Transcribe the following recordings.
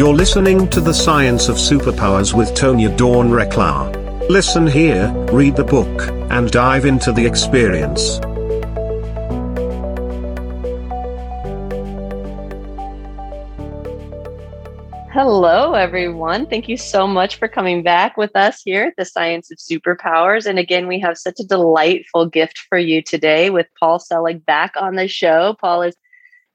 You're listening to The Science of Superpowers with Tonya Dawn Recla. Listen here, read the book, and dive into the experience. Hello, everyone. Thank you so much for coming back with us here at the Science of Superpowers. And again, we have such a delightful gift for you today with Paul Selig back on the show. Paul is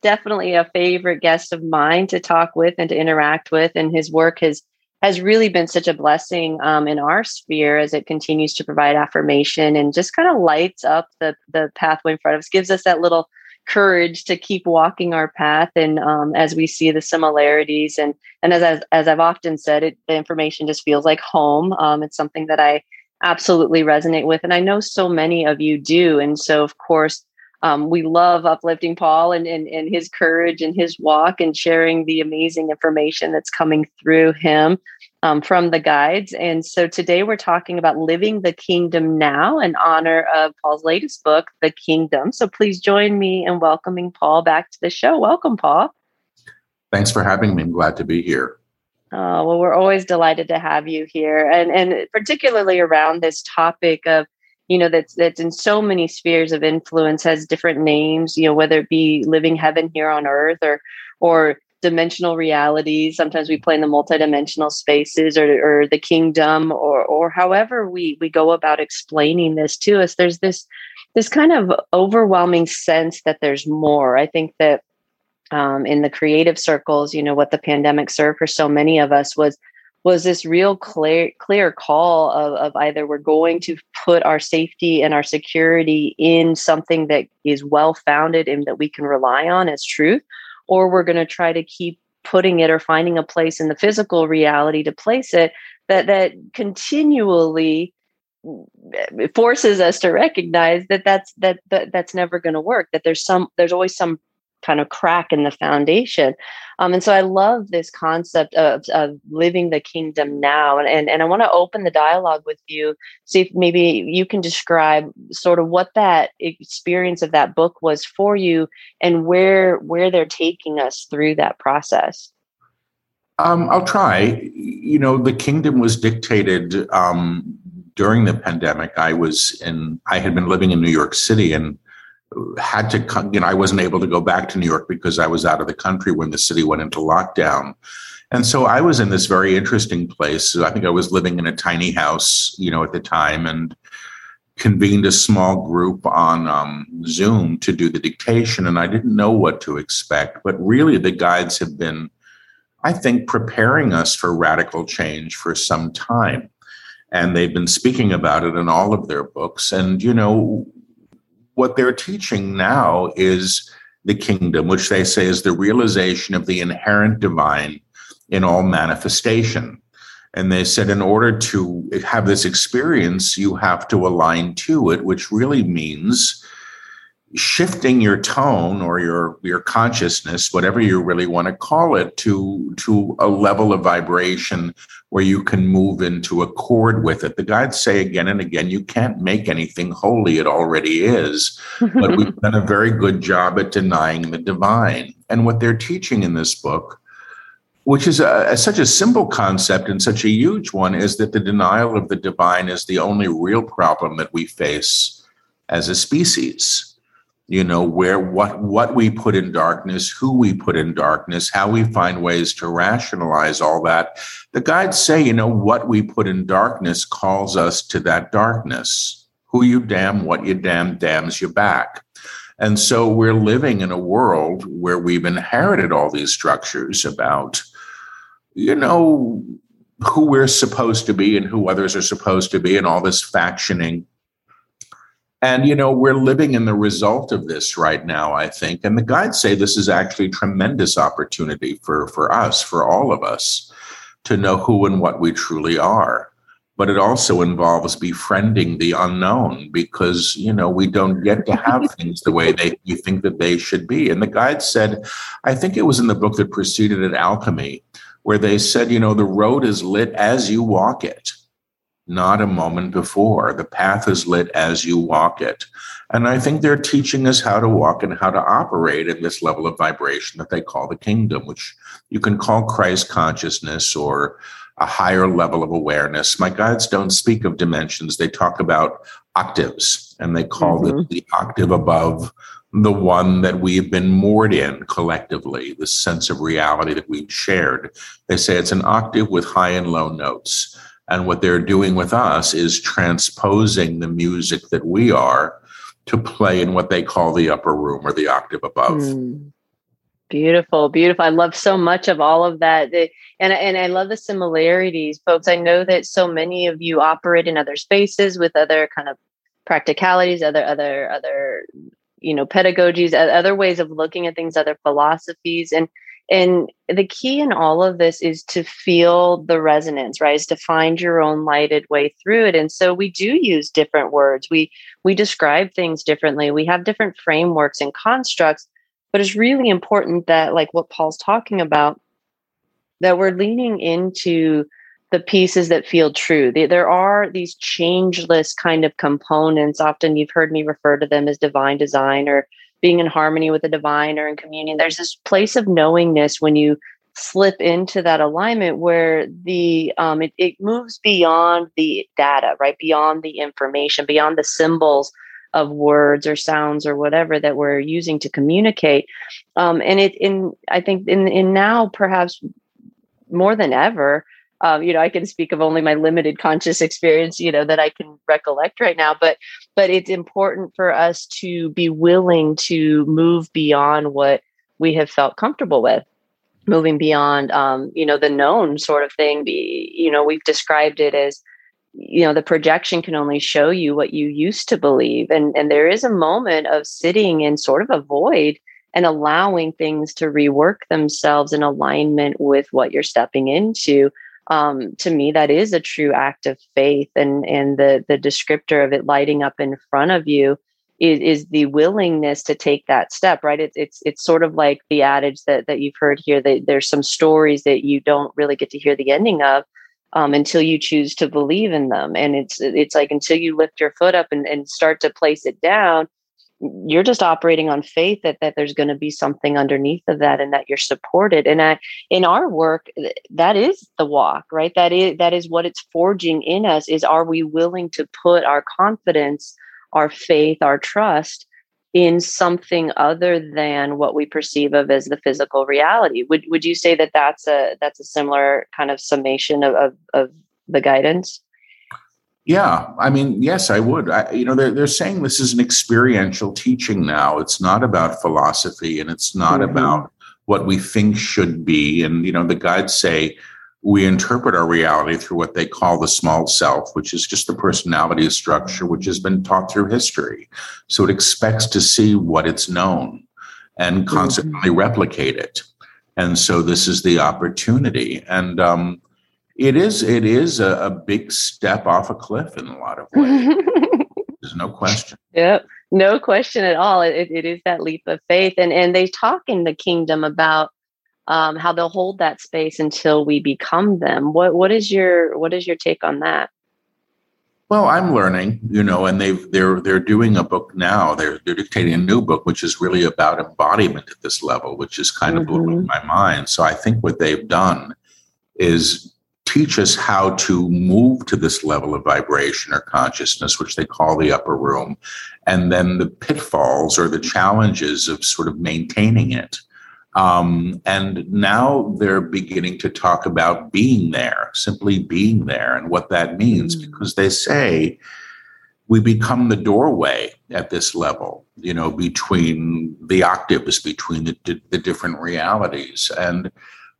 definitely a favorite guest of mine to talk with and to interact with, and his work has has really been such a blessing um, in our sphere as it continues to provide affirmation and just kind of lights up the the pathway in front of us, gives us that little courage to keep walking our path and um, as we see the similarities. And and as as, as i've often said it the information just feels like home. Um, it's something that i absolutely resonate with and i know so many of you do. And so of course um, we love uplifting paul and, and and his courage and his walk and sharing the amazing information that's coming through him um, from the guides. And so today we're talking about living the kingdom now in honor of Paul's latest book, The Kingdom. So please join me in welcoming Paul back to the show. Welcome, Paul. Thanks for having me. I'm glad to be here. Oh, well, we're always delighted to have you here. And, and particularly around this topic of you know that's that's in so many spheres of influence has different names you know whether it be living heaven here on earth or or dimensional realities. Sometimes we play in the multidimensional spaces or, or the kingdom or or however we we go about explaining this to us. There's this this kind of overwhelming sense that there's more. I think that um, in the creative circles, you know, what the pandemic served for so many of us was was this real clear clear call of, of either we're going to put our safety and our security in something that is well founded and that we can rely on as truth or we're going to try to keep putting it or finding a place in the physical reality to place it that that continually forces us to recognize that that's that, that that's never going to work that there's some there's always some kind of crack in the foundation. Um, and so I love this concept of, of living the kingdom now. And, and, and I want to open the dialogue with you, see if maybe you can describe sort of what that experience of that book was for you and where where they're taking us through that process. Um, I'll try. You know, the kingdom was dictated um, during the pandemic. I was in, I had been living in New York City and had to come, you know, I wasn't able to go back to New York because I was out of the country when the city went into lockdown. And so I was in this very interesting place. I think I was living in a tiny house, you know, at the time and convened a small group on um, Zoom to do the dictation. And I didn't know what to expect. But really, the guides have been, I think, preparing us for radical change for some time. And they've been speaking about it in all of their books. And, you know, what they're teaching now is the kingdom, which they say is the realization of the inherent divine in all manifestation. And they said, in order to have this experience, you have to align to it, which really means shifting your tone or your your consciousness whatever you really want to call it to to a level of vibration where you can move into accord with it. The guides say again and again you can't make anything holy it already is. But we've done a very good job at denying the divine. And what they're teaching in this book which is a, a, such a simple concept and such a huge one is that the denial of the divine is the only real problem that we face as a species you know where what what we put in darkness who we put in darkness how we find ways to rationalize all that. The guides say you know what we put in darkness calls us to that darkness. Who you damn what you damn damns you back. And so we're living in a world where we've inherited all these structures about you know who we're supposed to be and who others are supposed to be and all this factioning and, you know, we're living in the result of this right now, I think. And the guides say this is actually tremendous opportunity for, for us, for all of us, to know who and what we truly are. But it also involves befriending the unknown because, you know, we don't get to have things the way they you think that they should be. And the guide said, I think it was in the book that preceded it, Alchemy, where they said, you know, the road is lit as you walk it not a moment before. The path is lit as you walk it. And I think they're teaching us how to walk and how to operate in this level of vibration that they call the kingdom, which you can call Christ consciousness or a higher level of awareness. My guides don't speak of dimensions, they talk about octaves, and they call mm-hmm. it the octave above the one that we've been moored in collectively, the sense of reality that we've shared. They say it's an octave with high and low notes. And what they're doing with us is transposing the music that we are to play in what they call the upper room or the octave above. Mm. Beautiful, beautiful. I love so much of all of that. And, and I love the similarities, folks. I know that so many of you operate in other spaces with other kind of practicalities, other, other, other, you know, pedagogies, other ways of looking at things, other philosophies. And and the key in all of this is to feel the resonance right? Is to find your own lighted way through it. And so we do use different words. We we describe things differently. We have different frameworks and constructs but it's really important that like what paul's talking about that we're leaning into the pieces that feel true. There are these changeless kind of components. Often you've heard me refer to them as divine design or being in harmony with the divine or in communion. There's this place of knowingness when you slip into that alignment where the um, it, it moves beyond the data, right? Beyond the information, beyond the symbols of words or sounds or whatever that we're using to communicate. Um, and it in I think in in now perhaps more than ever, um, you know i can speak of only my limited conscious experience you know that i can recollect right now but but it's important for us to be willing to move beyond what we have felt comfortable with. Moving beyond um, you know the known sort of thing be you know we've described it as you know the projection can only show you what you used to believe and and there is a moment of sitting in sort of a void and allowing things to rework themselves in alignment with what you're stepping into um, to me that is a true act of faith and and the the descriptor of it lighting up in front of you is, is the willingness to take that step right? It's it's it's sort of like the adage that that you've heard here that there's some stories that you don't really get to hear the ending of um, until you choose to believe in them. And it's it's like until you lift your foot up and, and start to place it down you're just operating on faith that that there's going to be something underneath of that and that you're supported. And I, in our work that is the walk right? That is that is what it's forging in us is are we willing to put our confidence our faith our trust in something other than what we perceive of as the physical reality? Would would you say that that's a that's a similar kind of summation of of, of the guidance yeah, I mean, yes, I would. I, you know, they're, they're saying this is an experiential teaching now. It's not about philosophy and it's not mm-hmm. about what we think should be. And, you know, the guides say we interpret our reality through what they call the small self, which is just the personality structure, which has been taught through history. So it expects to see what it's known and consequently mm-hmm. replicate it. And so this is the opportunity. And, um, it is it is a, a big step off a cliff in a lot of ways. There's no question. Yep, no question at all. It, it is that leap of faith, and and they talk in the kingdom about um, how they'll hold that space until we become them. What what is your what is your take on that? Well, I'm learning, you know, and they've they're they're doing a book now. They're they're dictating a new book, which is really about embodiment at this level, which is kind of mm-hmm. blowing my mind. So I think what they've done is teach us how to move to this level of vibration or consciousness, which they call the upper room, and then the pitfalls or the challenges of sort of maintaining it. Um, and now they're beginning to talk about being there, simply being there, and what that means, mm. because they say we become the doorway at this level, you know, between the octaves, between the, the different realities. And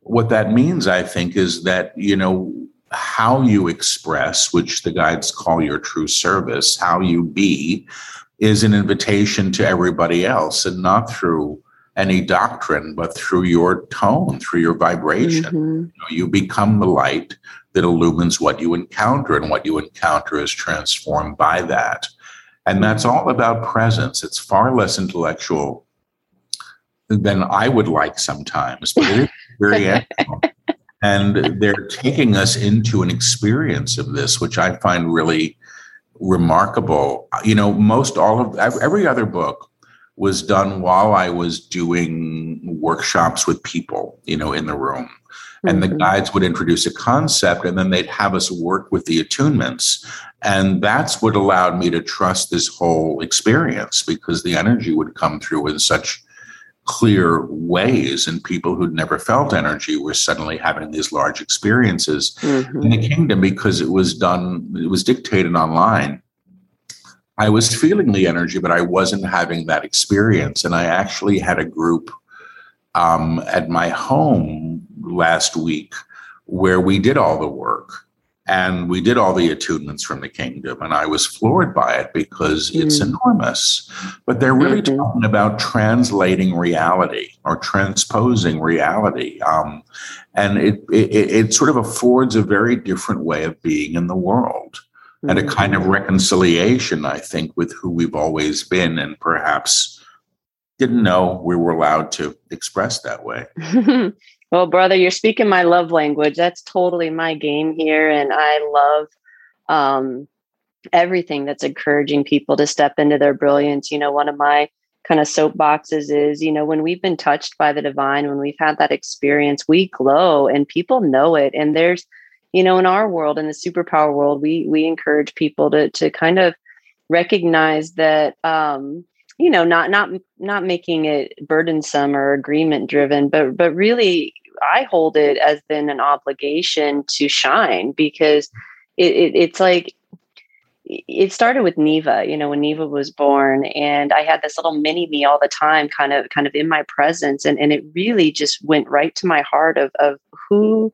what that means, I think, is that, you know, how you express, which the guides call your true service, how you be, is an invitation to everybody else and not through any doctrine, but through your tone, through your vibration. Mm-hmm. You, know, you become the light that illumines what you encounter, and what you encounter is transformed by that. And that's all about presence. It's far less intellectual than I would like sometimes, but it is very and they're taking us into an experience of this, which I find really remarkable. You know, most all of every other book was done while I was doing workshops with people, you know, in the room. And the mm-hmm. guides would introduce a concept and then they'd have us work with the attunements. And that's what allowed me to trust this whole experience because the energy would come through in such clear ways and people who'd never felt energy were suddenly having these large experiences mm-hmm. in the kingdom because it was done it was dictated online. I was feeling the energy but i wasn't having that experience. And i actually had a group um, at my home last week where we did all the work and we did all the attunements from the kingdom and i was floored by it because mm. it's enormous but they're really mm-hmm. talking about translating reality or transposing reality um, and it, it, it sort of affords a very different way of being in the world mm-hmm. and a kind of mm-hmm. reconciliation i think with who we've always been and perhaps didn't know we were allowed to express that way Well, brother, you're speaking my love language. That's totally my game here. And I love um, everything that's encouraging people to step into their brilliance. You know, one of my kind of soapboxes is, you know, when we've been touched by the divine, when we've had that experience, we glow and people know it. And there's, you know, in our world, in the superpower world, we we encourage people to to kind of recognize that um, you know not not not making it burdensome or agreement driven but but really i hold it as then an obligation to shine because it, it, it's like it started with neva you know when neva was born and i had this little mini me all the time kind of kind of in my presence and, and it really just went right to my heart of of who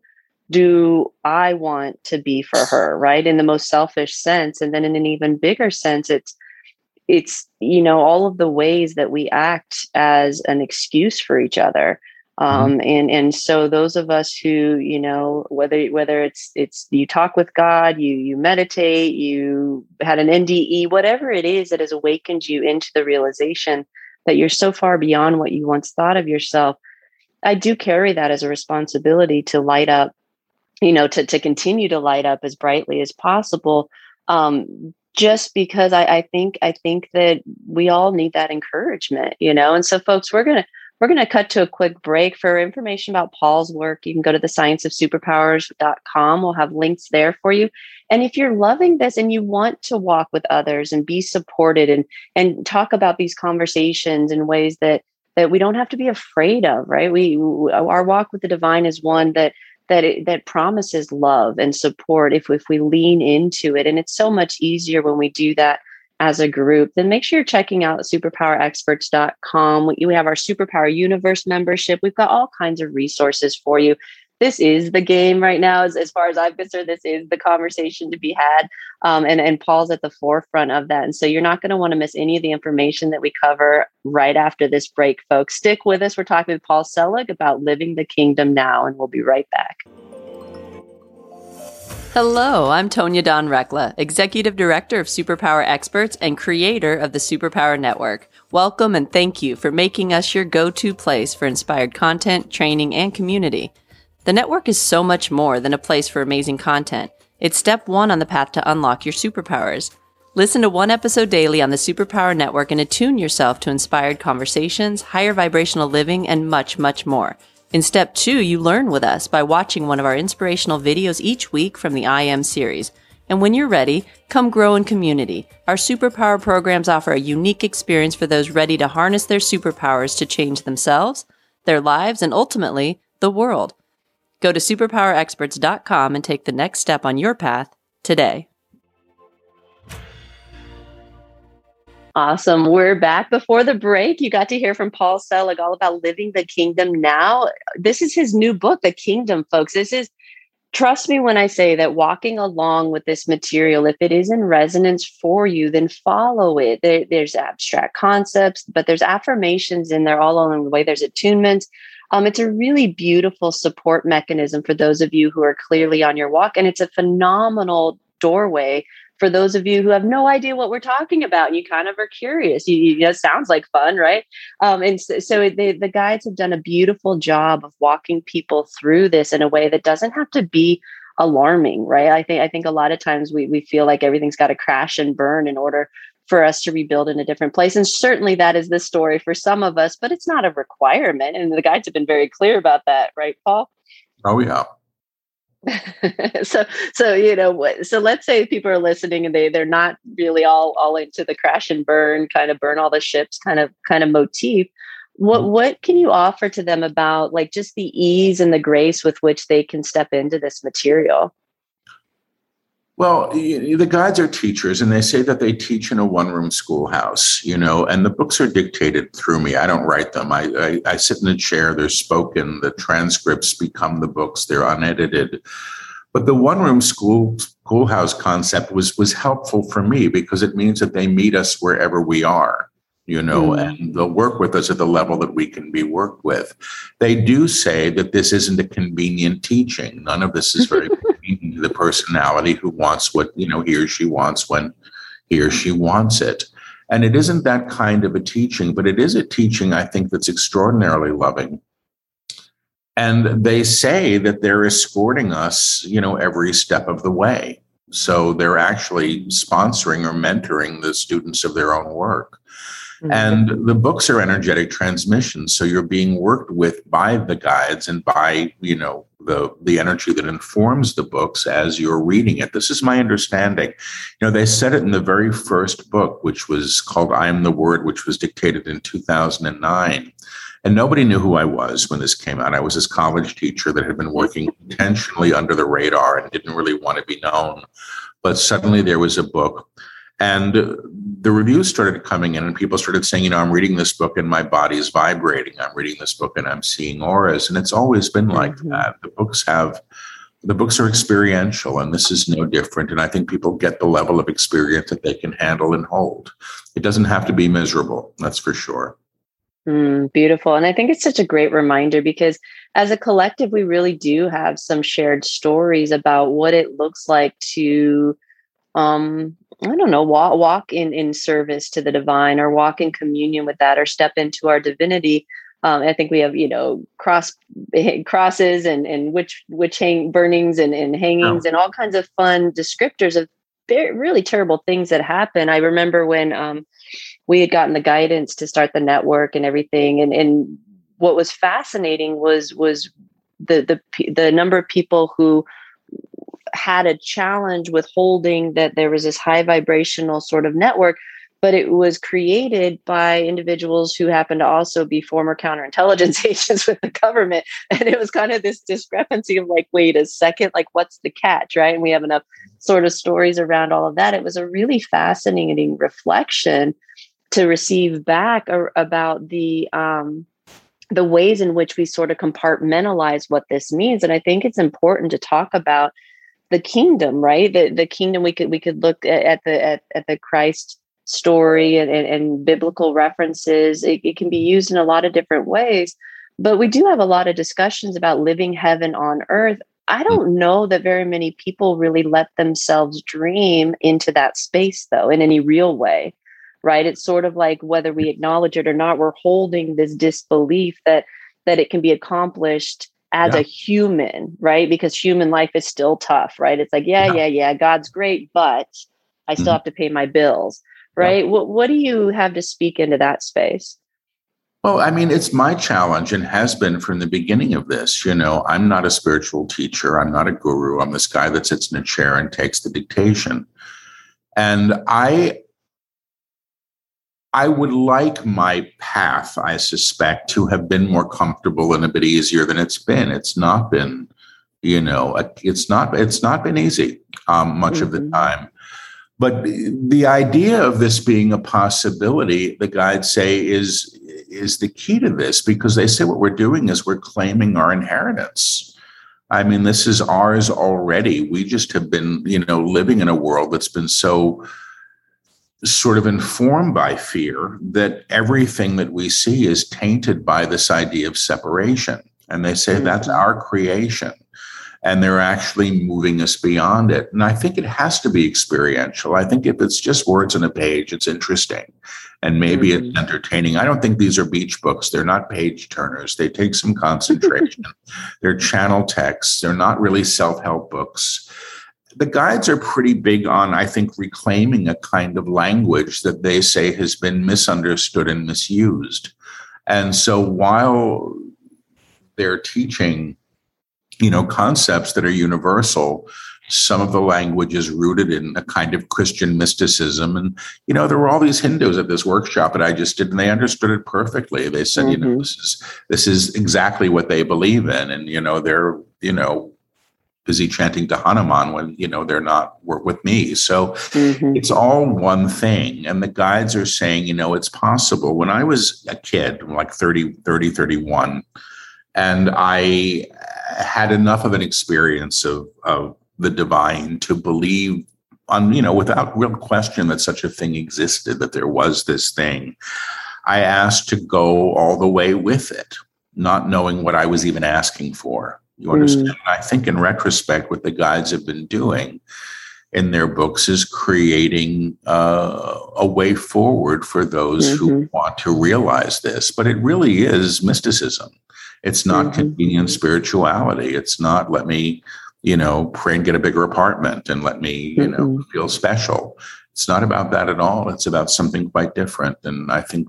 do i want to be for her right? In the most selfish sense and then in an even bigger sense it's it's you know all of the ways that we act as an excuse for each other mm-hmm. um, and and so those of us who you know whether whether it's it's you talk with god you you meditate you had an nde whatever it is that has awakened you into the realization that you're so far beyond what you once thought of yourself i do carry that as a responsibility to light up you know to, to continue to light up as brightly as possible um, just because I, I think I think that we all need that encouragement, you know. And so, folks, we're gonna we're gonna cut to a quick break. For information about Paul's work, you can go to the scienceofsuperpowers.com. We'll have links there for you. And if you're loving this and you want to walk with others and be supported and and talk about these conversations in ways that that we don't have to be afraid of, right? We our walk with the divine is one that that it, that promises love and support if if we lean into it. And it's so much easier when we do that as a group. Then make sure you're checking out superpowerexperts.com we, we have our superpower universe membership. We've got all kinds of resources for you this is the game right now. As, as far as I'm concerned, this is the conversation to be had. Um, and, and Paul's at the forefront of that. And so you're not going to want to miss any of the information that we cover right after this break, folks. Stick with us. We're talking with Paul Selig about living the kingdom now, and we'll be right back. Hello, I'm Tonya Dawn Recla, Executive Director of Superpower Experts and creator of the Superpower Network. Welcome and thank you for making us your go to place for inspired content, training, and community. The network is so much more than a place for amazing content. It's step one on the path to unlock your superpowers. Listen to one episode daily on the Superpower Network and attune yourself to inspired conversations, higher vibrational living, and much, much more. In step two, you learn with us by watching one of our inspirational videos each week from the I Am series. And when you're ready, come grow in community. Our superpower programs offer a unique experience for those ready to harness their superpowers to change themselves, their lives, and ultimately, the world. Go to superpowerexperts.com and take the next step on your path today. Awesome. We're back before the break. You got to hear from Paul Selig all about living the kingdom now. This is his new book, The Kingdom, folks. This is, trust me when I say that walking along with this material, if it is in resonance for you, then follow it. There, there's abstract concepts, but there's affirmations in there all along the way. There's attunements. Um, it's a really beautiful support mechanism for those of you who are clearly on your walk. And it's a phenomenal doorway for those of you who have no idea what we're talking about, you kind of are curious. You, you know, sounds like fun, right? Um, and so, so they, the guides have done a beautiful job of walking people through this in a way that doesn't have to be alarming, right? I think I think a lot of times we we feel like everything's got to crash and burn in order for us to rebuild in a different place. And certainly that is the story for some of us, but it's not a requirement. And the guides have been very clear about that, right, Paul? Oh yeah. so so you know so let's say people are listening and they they're not really all all into the crash and burn kind of burn all the ships kind of kind of motif what mm-hmm. what can you offer to them about like just the ease and the grace with which they can step into this material well, the guides are teachers, and they say that they teach in a one-room schoolhouse, you know, and the books are dictated through me. I don't write them. I, I, I sit in a chair. They're spoken. The transcripts become the books. They're unedited. But the one-room school schoolhouse concept was was helpful for me because it means that they meet us wherever we are you know, mm. and they'll work with us at the level that we can be worked with. They do say that this isn't a convenient teaching. None of this is very the personality who wants what, you know, he or she wants when he or she wants it. And it isn't that kind of a teaching, but it is a teaching, I think, that's extraordinarily loving. And they say that they're escorting us, you know, every step of the way. So they're actually sponsoring or mentoring the students of their own work. Mm-hmm. And the books are energetic transmissions. So you're being worked with by the guides and by, you know, the, the energy that informs the books as you're reading it. This is my understanding. You know, they said it in the very first book, which was called I Am the Word, which was dictated in 2009. And nobody knew who I was when this came out. I was this college teacher that had been working intentionally under the radar and didn't really want to be known. But suddenly there was a book and the reviews started coming in, and people started saying, you know, I'm reading this book and my body is vibrating. I'm reading this book and I'm seeing auras. And it's always been like mm-hmm. that. The books have, the books are experiential, and this is no different. And I think people get the level of experience that they can handle and hold. It doesn't have to be miserable, that's for sure. Mm, beautiful. And I think it's such a great reminder because as a collective, we really do have some shared stories about what it looks like to um i don't know walk, walk in in service to the divine or walk in communion with that or step into our divinity um, I think we have, you know, cross crosses and and witch witch hang burnings and, and hangings oh. and all kinds of fun descriptors of very, really terrible things that happen. I remember when um, we had gotten the guidance to start the network and everything, and and what was fascinating was was the the the number of people who had a challenge with holding that there was this high vibrational sort of network but it was created by individuals who happened to also be former counterintelligence agents with the government. And it was kind of this discrepancy of like wait a second like what's the catch right? And we have enough sort of stories around all of that. It was a really fascinating reflection to receive back about the um, the ways in which we sort of compartmentalize what this means. And i think it's important to talk about the kingdom, right? The the kingdom we could we could look at, at the at, at the Christ story and, and, and biblical references. It, it, can be used in a lot of different ways. But we do have a lot of discussions about living heaven on earth. I hmm. don't know that very many people really let themselves dream into that space, though, in any real way, right? It's sort of like whether we acknowledge it or not, we're holding this disbelief that that it can be accomplished as yeah. a human, right? Because human life is still tough, right? It's like, yeah, yeah, yeah, yeah God's great, but I still mm-hmm. have to pay my bills, right? Yeah. What what do you have to speak into that space? Well, I mean, it's my challenge and has been from the beginning of this. You know, I'm not a spiritual teacher. I'm not a guru. I'm this guy that sits in a chair and takes the dictation. And I I would like my path, I suspect, to have been more comfortable and a bit easier than it's been. It's not been, you know, it's not it's not been easy um, much mm-hmm. of the mm-hmm. time. But the idea of this being a possibility, the guides say, is is the key to this because they say what we're doing is we're claiming our inheritance. I mean, this is ours already. We just have been, you know, living in a world that's been so sort of informed by fear that everything that we see is tainted by this idea of separation. And they say mm-hmm. that's our creation. and they're actually moving us beyond it. And I think it has to be experiential. I think if it's just words on a page, it's interesting and maybe mm-hmm. it's entertaining. I don't think these are beach books. They're not page turners. They take some concentration. they're channel texts. They're not really self help books. The guides are pretty big on, I think, reclaiming a kind of language that they say has been misunderstood and misused. And so while they're teaching you know concepts that are universal some of the language is rooted in a kind of christian mysticism and you know there were all these hindus at this workshop that i just did and they understood it perfectly they said mm-hmm. you know mm-hmm. this is this is exactly what they believe in and you know they're you know busy chanting to hanuman when you know they're not work with me so mm-hmm. it's all one thing and the guides are saying you know it's possible when i was a kid like 30 30 31 and i had enough of an experience of, of the divine to believe on, you know, without real question that such a thing existed, that there was this thing. I asked to go all the way with it, not knowing what I was even asking for. You understand? Mm. I think in retrospect, what the guides have been doing in their books is creating uh, a way forward for those mm-hmm. who want to realize this. But it really is mysticism. It's not mm-hmm. convenient spirituality. It's not let me, you know, pray and get a bigger apartment and let me, you mm-hmm. know, feel special. It's not about that at all. It's about something quite different. And I think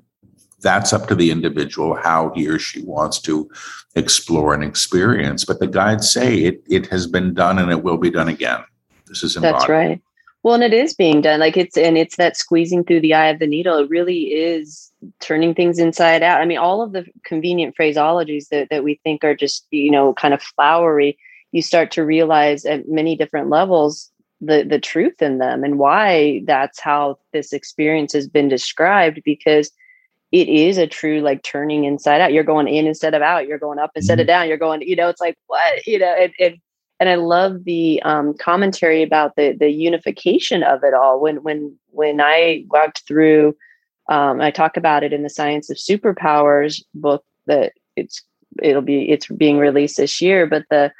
that's up to the individual how he or she wants to explore and experience. But the guides say it it has been done and it will be done again. This is embodied. That's right. Well, and it is being done. Like it's and it's that squeezing through the eye of the needle. It really is turning things inside out. I mean, all of the convenient phraseologies that, that we think are just, you know, kind of flowery, you start to realize at many different levels the the truth in them and why that's how this experience has been described because it is a true like turning inside out. You're going in instead of out. You're going up instead mm-hmm. of down. You're going, you know, it's like what, you know, it, it and I love the um, commentary about the the unification of it all. When when when I walked through, um, I talk about it in the Science of Superpowers book that it's it'll be it's being released this year. But the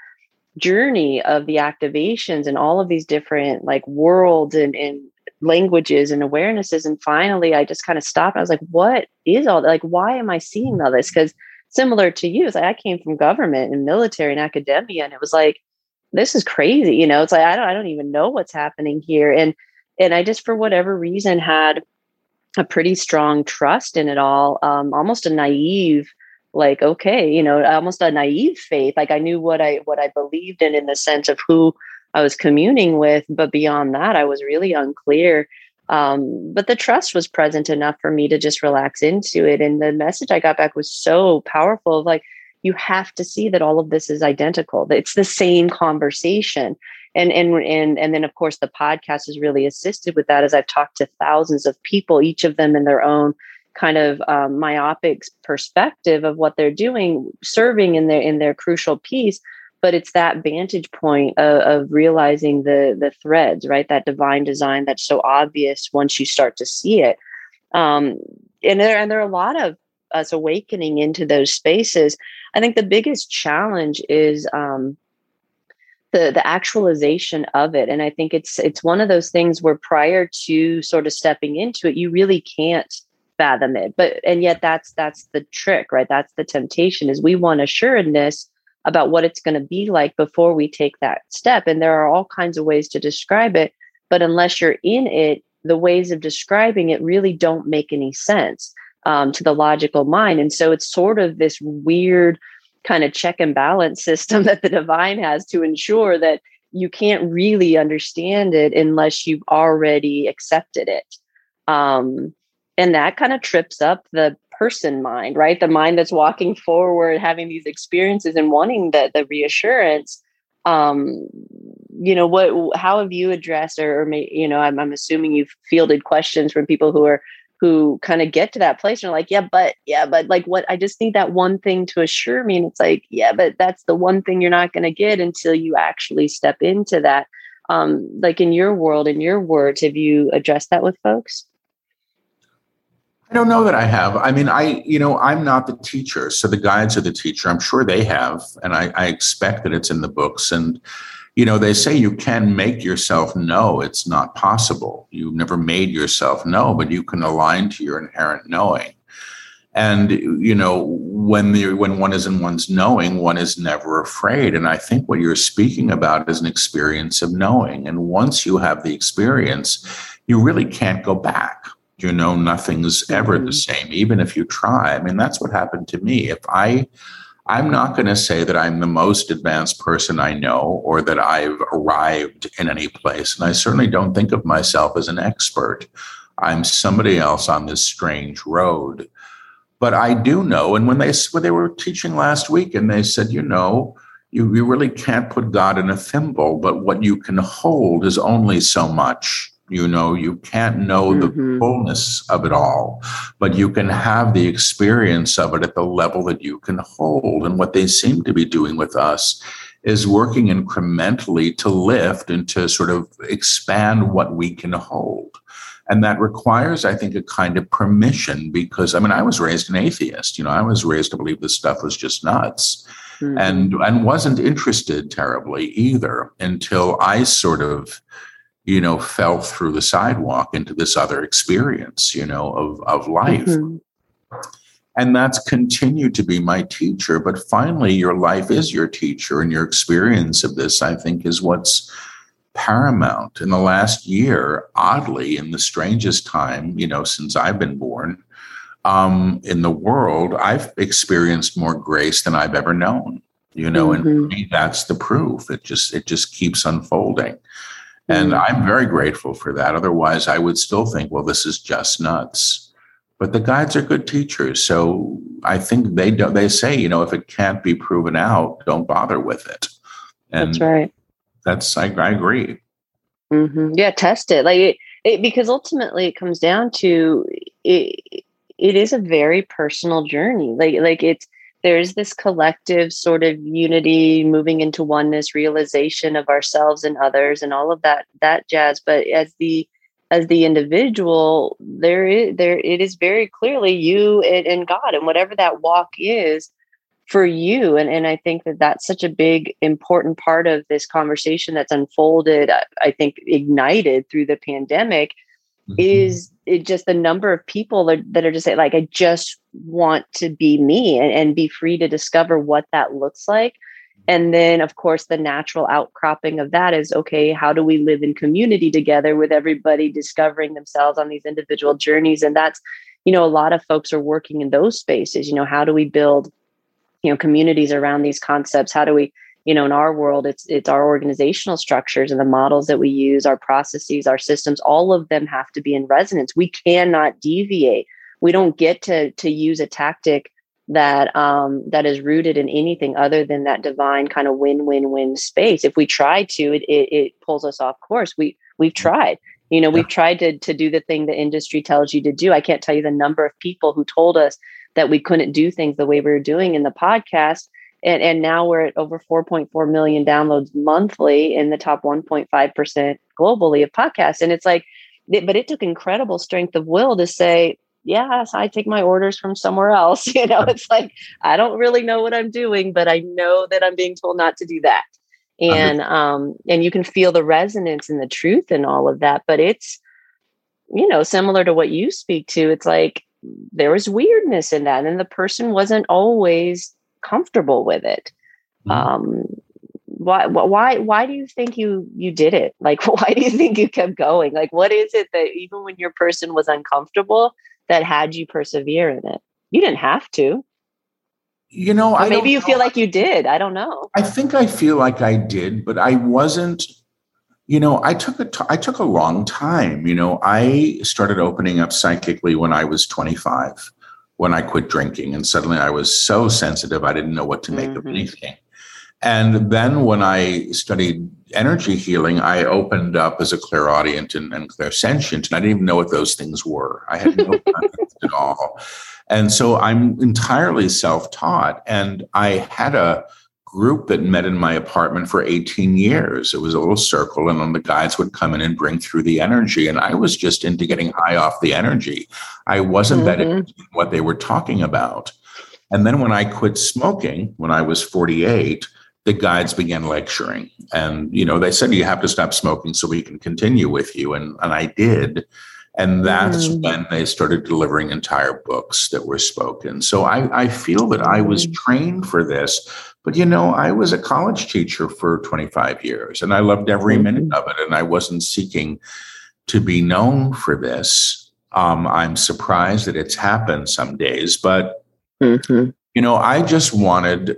journey of the activations and all of these different like worlds and, and languages and awarenesses, and finally, I just kind of stopped. I was like, "What is all that? Like, why am I seeing all this?" Because similar to you, like I came from government and military and academia, and it was like this is crazy you know it's like i don't i don't even know what's happening here and and i just for whatever reason had a pretty strong trust in it all um almost a naive like okay you know almost a naive faith like i knew what i what i believed in in the sense of who i was communing with but beyond that i was really unclear. Um, but the trust was present enough for me to just relax into it. And the message i got back was so powerful like you have to see that all of this is identical it's the same conversation. And and and and then of course the podcast has really assisted with that as i've talked to thousands of people each of them in their own kind of um, myopic perspective of what they're doing serving in their in their crucial piece but it's that vantage point of, of realizing the the threads right? That divine design that's so obvious once you start to see it. Um, and there and there are a lot of us awakening into those spaces. I think the biggest challenge is um, the the actualization of it. And i think it's it's one of those things where prior to sort of stepping into it you really can't fathom it. But and yet that's that's the trick right? That's the temptation is we want assuredness about what it's going to be like before we take that step and there are all kinds of ways to describe it but unless you're in it the ways of describing it really don't make any sense um, to the logical mind. And so it's sort of this weird kind of check and balance system that the divine has to ensure that you can't really understand it unless you've already accepted it. Um, and that kind of trips up the person mind, right? The mind that's walking forward, having these experiences and wanting the, the reassurance. Um, you know, what, how have you addressed, or, or may, you know, I'm, I'm assuming you've fielded questions from people who are who kind of get to that place and are like, yeah, but yeah, but like what I just need that one thing to assure me. And it's like, yeah, but that's the one thing you're not going to get until you actually step into that. Um, like in your world, in your words, have you addressed that with folks? I don't know that I have. I mean, I, you know, I'm not the teacher. So the guides are the teacher. I'm sure they have. And I, I expect that it's in the books. And, you know, they say you can make yourself know it's not possible. You've never made yourself know, but you can align to your inherent knowing. And, you know, when the, when one is in one's knowing, one is never afraid. And I think what you're speaking about is an experience of knowing. And once you have the experience, you really can't go back you know nothing's ever the mm-hmm. same even if you try. I mean that's what happened to me. If i i'm not going to say that i'm the most advanced person i know or that i've arrived in any place and i certainly don't think of myself as an expert. I'm somebody else on this strange road. But i do know and when they when they were teaching last week and they said you know you, you really can't put god in a thimble but what you can hold is only so much you know, you can't know mm-hmm. the fullness of it all, but you can have the experience of it at the level that you can hold. And what they seem to be doing with us is working incrementally to lift and to sort of expand what we can hold. And that requires, I think, a kind of permission because I mean, I was raised an atheist. You know, I was raised to believe this stuff was just nuts. Mm-hmm. And and wasn't interested terribly either until I sort of you know, fell through the sidewalk into this other experience, you know, of, of life. Mm-hmm. And that's continued to be my teacher. But finally, your life is your teacher, and your experience of this, I think, is what's paramount. In the last year, oddly, in the strangest time, you know, since I've been born, um, in the world, I've experienced more grace than I've ever known. You know, mm-hmm. and me, that's the proof. It just it just keeps unfolding. And mm. I'm very grateful for that. Otherwise, I would still think, well, this is just nuts. But the guides are good teachers. So I think they do, they say, you know, if it can't be proven out, don't bother with it. And that's right. That's, I, I agree. Mm-hmm. Yeah, test it. Like, it, it, because ultimately it comes down to it, it is a very personal journey. Like, like it's, there's this collective sort of unity moving into oneness realization of ourselves and others and all of that that jazz but as the as the individual there is there it is very clearly you and, and god and whatever that walk is for you and, and i think that that's such a big important part of this conversation that's unfolded i think ignited through the pandemic mm-hmm. is it just the number of people that, that are just like i just want to be me and, and be free to discover what that looks like. Mm-hmm. And then of course the natural outcropping of that is okay how do we live in community together with everybody discovering themselves on these individual journeys? And that's you know a lot of folks are working in those spaces. You know how do we build you know communities around these concepts? How do we you know in our world it's it's our organizational structures and the models that we use our processes our systems all of them have to be in resonance. We cannot deviate we don't get to to use a tactic that um that is rooted in anything other than that divine kind of win-win-win space. If we try to it it, it pulls us off course. We we've tried. You know we've tried to to do the thing the industry tells you to do. I can't tell you the number of people who told us that we couldn't do things the way we were doing in the podcast and, and now we're at over 4.4 million downloads monthly in the top 1.5% globally of podcasts. And it's like but it took incredible strength of will to say yes i take my orders from somewhere else you know it's like i don't really know what i'm doing but i know that i'm being told not to do that and um and you can feel the resonance and the truth and all of that but it's you know similar to what you speak to it's like there was weirdness in that and the person wasn't always comfortable with it. Mm-hmm. Um, why, why, why do you think you, you did it? Like, why do you think you kept going? Like, what is it that even when your person was uncomfortable that had you persevere in it? You didn't have to. You know, or maybe you know. feel like you did. I don't know. I think I feel like I did, but I wasn't you know i took a t- I took a long time you know i started opening up psychically when i was 25 when I quit drinking. And suddenly I was so sensitive, I didn't know what to make mm-hmm. of anything. And then when I studied energy healing, I opened up as a clairaudient and, and clairsentient, and I didn't even know what those things were. I had no concept at all. And so I'm entirely self taught. And I had a group that met in my apartment for 18 years. It was a little circle, and then the guides would come in and bring through the energy. And I was just into getting high off the energy. I wasn't mm-hmm. that into what they were talking about. And then when I quit smoking, when I was 48, the guides began lecturing. And, you know, they said, you have to stop smoking so we can continue with you. And, and I did. And that's mm. when they started delivering entire books that were spoken. So I, I feel that I was mm. trained for this. But, you know, I was a college teacher for 25 years and I loved every mm-hmm. minute of it. And I wasn't seeking to be known for this. Um, I'm surprised that it's happened some days, but, mm-hmm. you know, I just wanted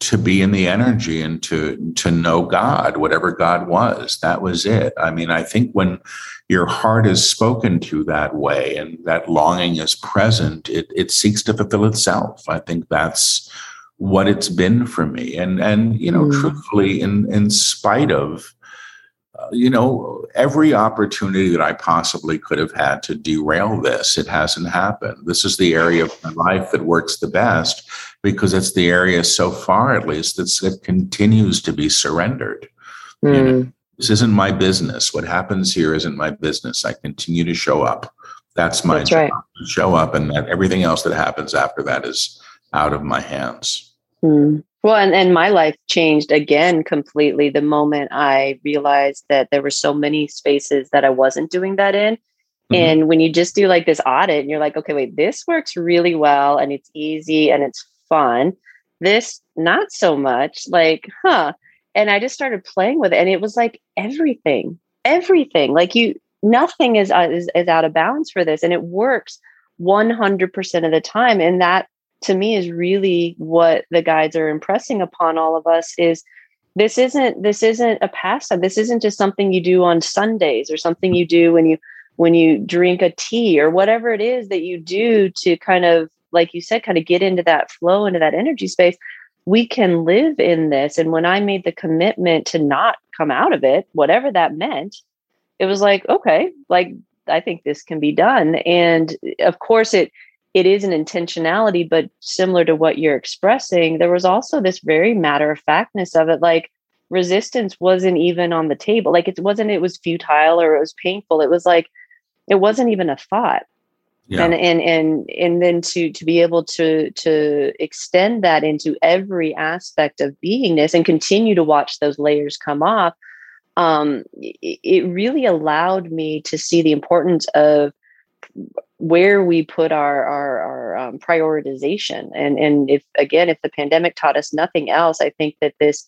to be in the energy and to to know God, whatever God was. That was it. I mean, I think when your heart is spoken to that way and that longing is present, it it seeks to fulfill itself. I think that's what it's been for me. And and you know, mm. truthfully, in in spite of you know every opportunity that I possibly could have had to derail this, it hasn't happened. This is the area of my life that works the best because it's the area so far, at least, that's, that continues to be surrendered. Mm. You know, hmm. this isn't my business. What happens here isn't my business. I continue to show up. That's my that's job. Right. Show up, and that everything else that happens after that is out of my hands. Mm. Well, and, and my life changed again completely the moment I realized that there were so many spaces that I wasn't doing that in. Mm-hmm. And when you just do like this audit and you're like, okay, wait, this works really well and it's easy and it's fun. This, not so much. Like, huh. And I just started playing with it. And it was like everything, everything. Like, you, nothing is, uh, is, is out of balance for this. And it works 100% of the time. And that to me is really what the guides are impressing upon all of us is this isn't this isn't a pastime this isn't just something you do on sundays or something you do when you when you drink a tea or whatever it is that you do to kind of like you said, kind of get into that flow, into that energy space, we can live in this. And when I made the commitment to not come out of it, whatever that meant, it was like, okay, like I think this can be done. And of course, it it is an intentionality, but similar to what you're expressing, there was also this very matter of factness of it. Like resistance wasn't even on the table. Like it wasn't, it was futile or it was painful. It was like, it wasn't even a thought yeah. and and and and then to to be able to to extend that into every aspect of beingness and continue to watch those layers come off um, it, it really allowed me to see the importance of where we put our our, our um, prioritization. And and if again if the pandemic taught us nothing else i think that this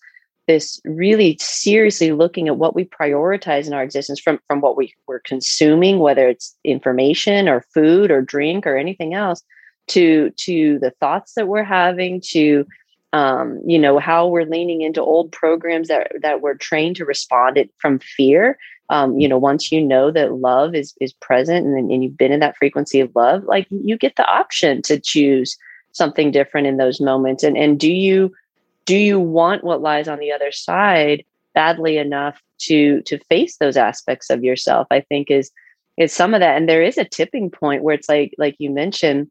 this really seriously looking at what we prioritize in our existence from from what we we're consuming whether it's information or food or drink or anything else to to the thoughts that we're having to um, you know how we're leaning into old programs that that were trained to respond it from fear um, you know once you know that love is is present and, and you've been in that frequency of love like you get the option to choose something different in those moments and and do you do you want what lies on the other side badly enough to to face those aspects of yourself i think is is some of that and there is a tipping point where it's like like you mentioned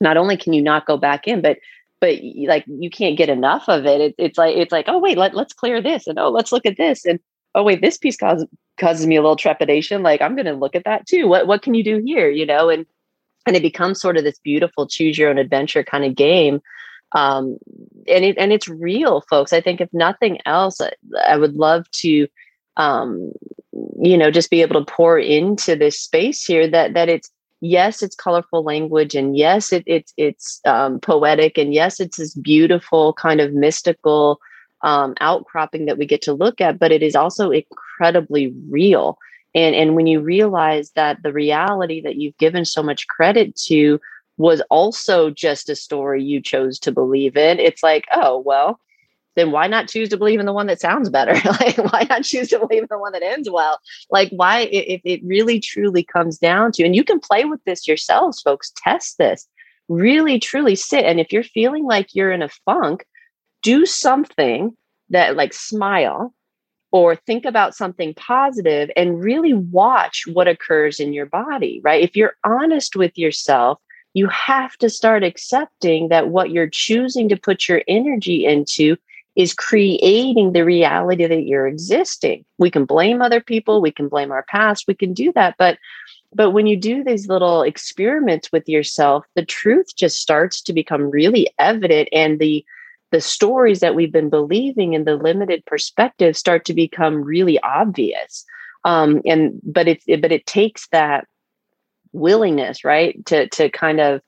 not only can you not go back in but but like you can't get enough of it. it it's like it's like oh wait let, let's clear this and oh let's look at this and oh wait this piece causes causes me a little trepidation like i'm going to look at that too what what can you do here you know and and it becomes sort of this beautiful choose your own adventure kind of game um, and it and it's real, folks. I think if nothing else, I, I would love to, um, you know, just be able to pour into this space here. That that it's yes, it's colorful language, and yes, it, it's it's um, poetic, and yes, it's this beautiful kind of mystical um, outcropping that we get to look at. But it is also incredibly real. And and when you realize that the reality that you've given so much credit to was also just a story you chose to believe in, it's like, oh, well, then why not choose to believe in the one that sounds better? like, why not choose to believe in the one that ends well? Like, why, if it really truly comes down to, and you can play with this yourselves, folks, test this, really truly sit. And if you're feeling like you're in a funk, do something that, like, smile or think about something positive and really watch what occurs in your body, right? If you're honest with yourself, you have to start accepting that what you're choosing to put your energy into is creating the reality that you're existing. We can blame other people, we can blame our past, we can do that, but but when you do these little experiments with yourself, the truth just starts to become really evident and the the stories that we've been believing in the limited perspective start to become really obvious. Um, and but it, it but it takes that willingness, right, to to kind of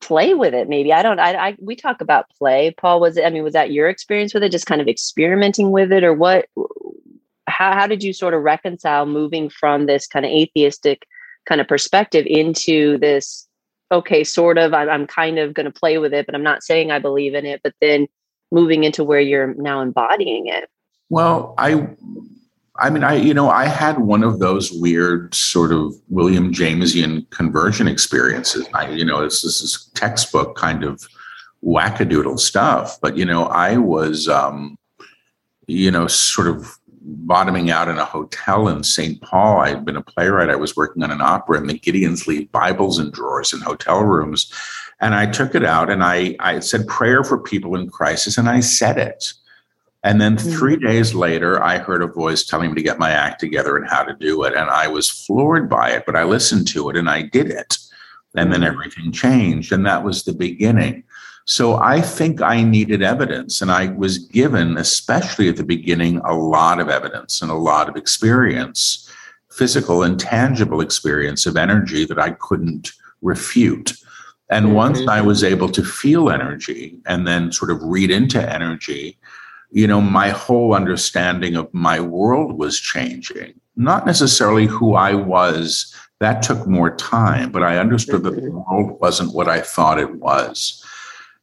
play with it maybe. I don't I, I we talk about play. Paul was it i mean was that your experience with it? Just kind of experimenting with it or what how, how did you sort of reconcile moving from this kind of atheistic kind of perspective into this okay sort of i'm, kind of going to play with it but i'm not saying i believe in it but then moving into where you're now embodying it well i I mean, I you know, I had one of those weird sort of William Jamesian conversion experiences. I, you know, this, this is textbook kind of wackadoodle stuff. But you know, I was, um, you know, sort of bottoming out in a hotel in St. Paul. I had been a playwright. I was working on an opera, and the Gideons leave Bibles in drawers in hotel rooms. And I took it out and I, I said prayer for people in crisis, and I said it. And then hmm. three days later, I heard a voice telling me to get my act together and how to do it. And I was floored by it, but I listened to it and I did it. And then hmm. everything changed. And that was the beginning. So I think I needed evidence. And I was given, especially at the beginning, a lot of evidence and a lot of experience, physical and tangible experience of energy that I couldn't refute. And mm-hmm. once I was able to feel energy and then sort of read into energy, you know, my whole understanding of my world was changing. Not necessarily who I was, that took more time, but I understood that the mm-hmm. world wasn't what I thought it was.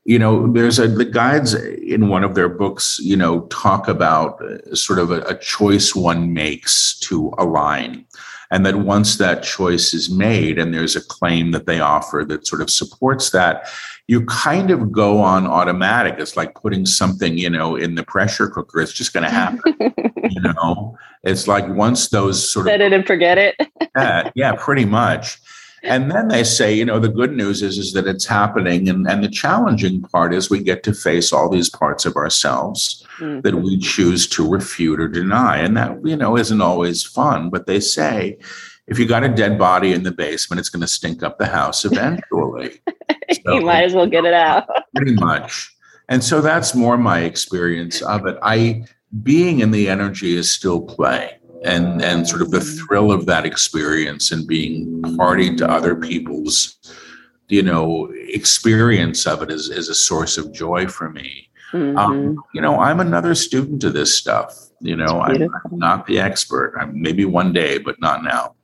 You know, there's a, the guides in one of their books, you know, talk about uh, sort of a, a choice one makes to align. And that once that choice is made and there's a claim that they offer that sort of supports that, you kind of go on automatic. It's like putting something, you know, in the pressure cooker. It's just going to happen. you know, it's like once those sort set of set it and forget it. yeah, yeah, pretty much. And then they say, you know, the good news is is that it's happening, and and the challenging part is we get to face all these parts of ourselves mm-hmm. that we choose to refute or deny, and that you know isn't always fun. But they say if you got a dead body in the basement, it's going to stink up the house eventually. so, you might as well get it out. pretty much. And so that's more my experience of it. I being in the energy is still play. And and sort of the thrill of that experience and being party to other people's, you know, experience of it is, is a source of joy for me. Um, mm-hmm. Um, you know, I'm another student of this stuff. You know, I'm, I'm, not the expert. I'm maybe one day, but not now.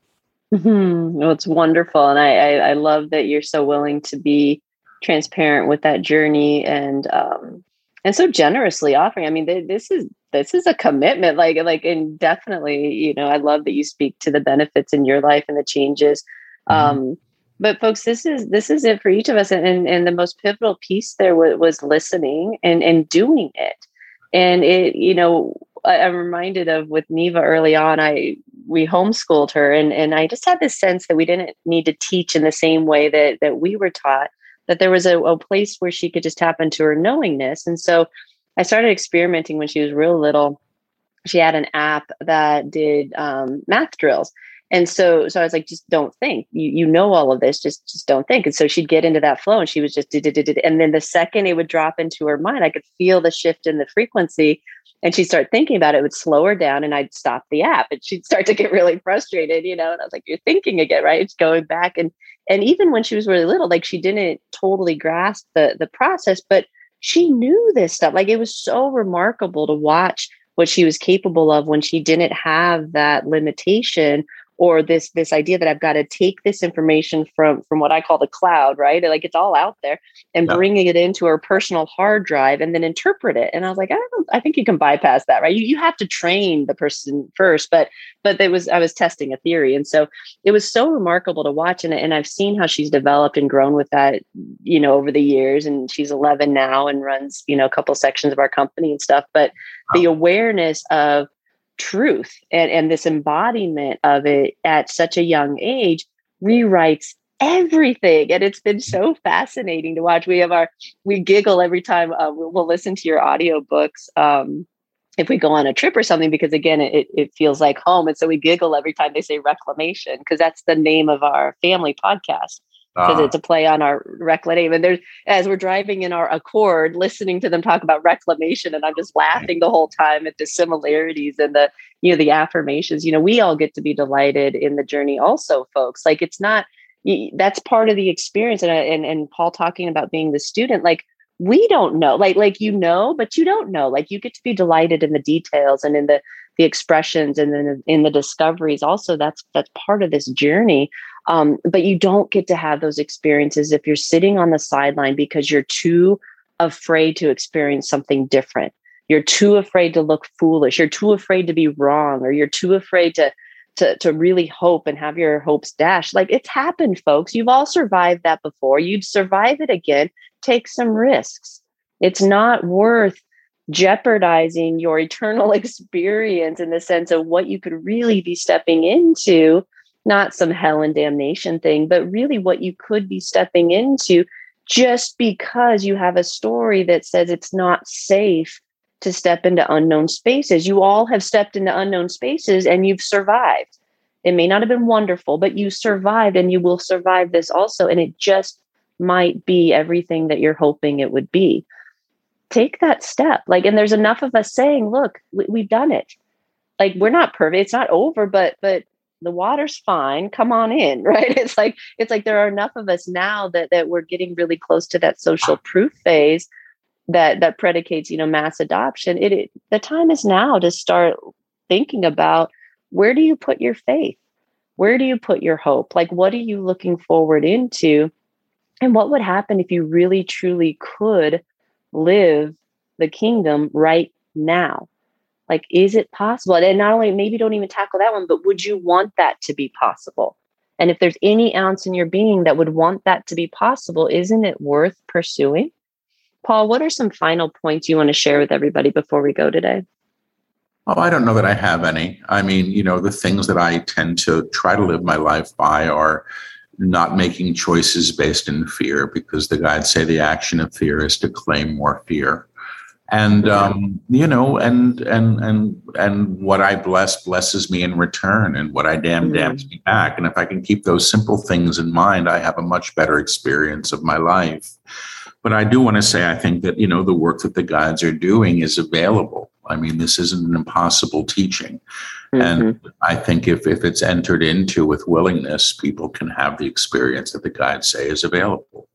Mm-hmm. Well, it's wonderful, and I, I, I love that you're so willing to be transparent with that journey and um and so generously offering. I mean, this is this is a commitment, like like and definitely, you know, I love that you speak to the benefits in your life and the changes. Mm-hmm. Um, but folks, this is this is it for each of us, and and and the most pivotal piece there was, was listening and and doing it, and it you know I'm reminded of with Neva early on. I we homeschooled her, and and I just had this sense that we didn't need to teach in the same way that that we were taught. That there was a, a place where she could just tap into her knowingness, and so I started experimenting when she was real little. She had an app that did um, math drills, and so, so I was like, just don't think. You you know all of this. Just just don't think. And so she'd get into that flow, and she was just. And then the second it would drop into her mind, I could feel the shift in the frequency, and she'd start thinking about it. it would slow her down, and I'd stop the app, and she'd start to get really frustrated, you know. And I was like, you're thinking again, right? It's going back, and and even when she was really little, like she didn't totally grasp the the process, but she knew this stuff. Like it was so remarkable to watch what she was capable of when she didn't have that limitation or this this idea that I've got to take this information from from what I call the cloud, right? Like it's all out there, and yeah. bringing it into our personal hard drive and then interpret it. And I was like, I don't, I think you can bypass that, right? You you have to train the person first, but but it was I was testing a theory, and so it was so remarkable to watch, and and I've seen how she's developed and grown with that, you know, over the years, and she's 11 now and runs you know a couple sections of our company and stuff. But wow. the awareness of truth and, and this embodiment of it at such a young age rewrites everything. And it's been so fascinating to watch. We have our we giggle every time uh, we'll, listen to your audiobooks um if we go on a trip or something because again it, it feels like home. And so we giggle every time they say reclamation because that's the name of our family podcast because uh, it's a play on our reclamation. And there's as we're driving in our Accord, listening to them talk about reclamation, and I'm just laughing the whole time at the similarities and the you know the affirmations. You know, we all get to be delighted in the journey, also, folks. Like it's not that's part of the experience. And and and Paul talking about being the student, like we don't know, like like you know, but you don't know. Like you get to be delighted in the details and in the the expressions and then in the discoveries. Also, that's that's part of this journey um, but you don't get to have those experiences if you're sitting on the sideline because you're too afraid to experience something different. You're too afraid to look foolish. You're too afraid to be wrong, or you're too afraid to to to really hope and have your hopes dashed. Like it's happened, folks. You've all survived that before. You'd survive it again. Take some risks. It's not worth jeopardizing your eternal experience in the sense of what you could really be stepping into not some hell and damnation thing, but really what you could be stepping into just because you have a story that says it's not safe to step into unknown spaces. You all have stepped into unknown spaces and you've survived. It may not have been wonderful, but you survived and you will survive this also. And it just might be everything that you're hoping it would be. Take that step. Like, and there's enough of us saying, look, we, have done it. Like, we're not perfect. It's not over, but, but the water's fine come on in right it's like it's like there are enough of us now that that we're getting really close to that social proof phase that that predicates you know mass adoption it, it the time is now to start thinking about where do you put your faith where do you put your hope like what are you looking forward into and what would happen if you really truly could live the kingdom right now like, is it possible? And not only maybe don't even tackle that one, but would you want that to be possible? And if there's any ounce in your being that would want that to be possible, isn't it worth pursuing? Paul, what are some final points you want to share with everybody before we go today? Oh, I don't know that I have any. I mean, you know, the things that I tend to try to live my life by are not making choices based in fear because the guides say the action of fear is to claim more fear. And um, you know and and and and what i bless blesses me in return and what i damn mm-hmm. damns me back. And if i can keep those simple things in mind i have a much better experience of my life. But i do want to say i think that you know the work that the guides are doing is available. I mean this isn't an impossible teaching mm-hmm. and i think if if it's entered into with willingness people can have the experience that the guides say is available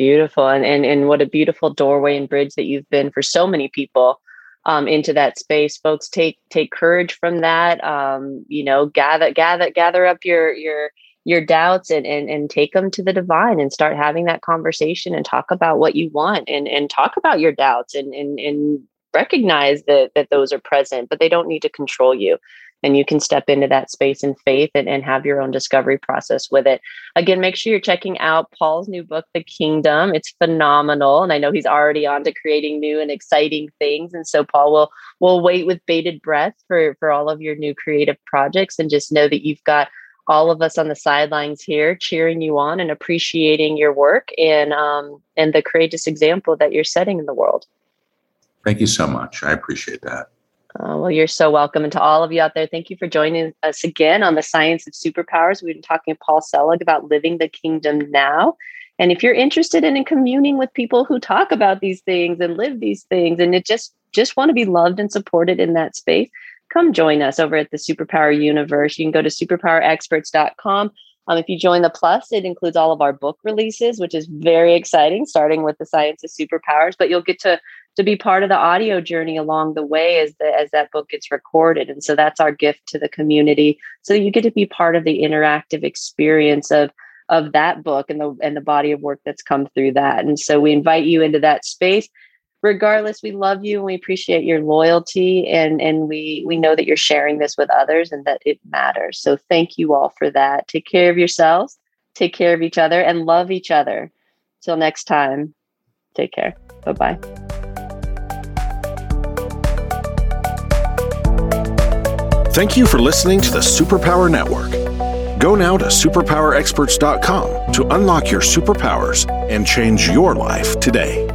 Beautiful. And, and, and what a beautiful doorway and bridge that you've been for so many people um, into that space. Folks, take, take courage from that. Um, you know, gather, gather, gather up your, your, your doubts and, and, and take them to the divine and start having that conversation and talk about what you want and, and talk about your doubts and, and, and recognize that, that those are present, but they don't need to control you and you can step into that space in faith and, and have your own discovery process with it. Again, make sure you're checking out Paul's new book, The Kingdom. It's phenomenal. And I know he's already on to creating new and exciting things. And so Paul will will wait with bated breath for, for all of your new creative projects and just know that you've got all of us on the sidelines here cheering you on and appreciating your work and um, and the courageous example that you're setting in the world. Thank you so much. I appreciate that. Uh, well, you're so welcome. And to all of you out there, thank you for joining us again on the Science of Superpowers. We've been talking to Paul Selig about living the kingdom now. And if you're interested in, in communing with people who talk about these things and live these things and it just just want to be loved and supported in that space, come join us over at the Superpower Universe. You can go to superpowerexperts.com. Um, if you join the Plus, it includes all of our book releases, which is very exciting, starting with the Science of Superpowers. But you'll get to to be part of the audio journey along the way as the as that book gets recorded. And so that's our gift to the community. So you get to be part of the interactive experience of of that book and the and the body of work that's come through that. And so we invite you into that space. Regardless we love you and we appreciate your loyalty and and we we know that you're sharing this with others and that it matters. So thank you all for that. Take care of yourselves take care of each other and love each other. Till next time take care. Bye bye Thank you for listening to the Superpower Network. Go now to superpowerexperts.com to unlock your superpowers and change your life today.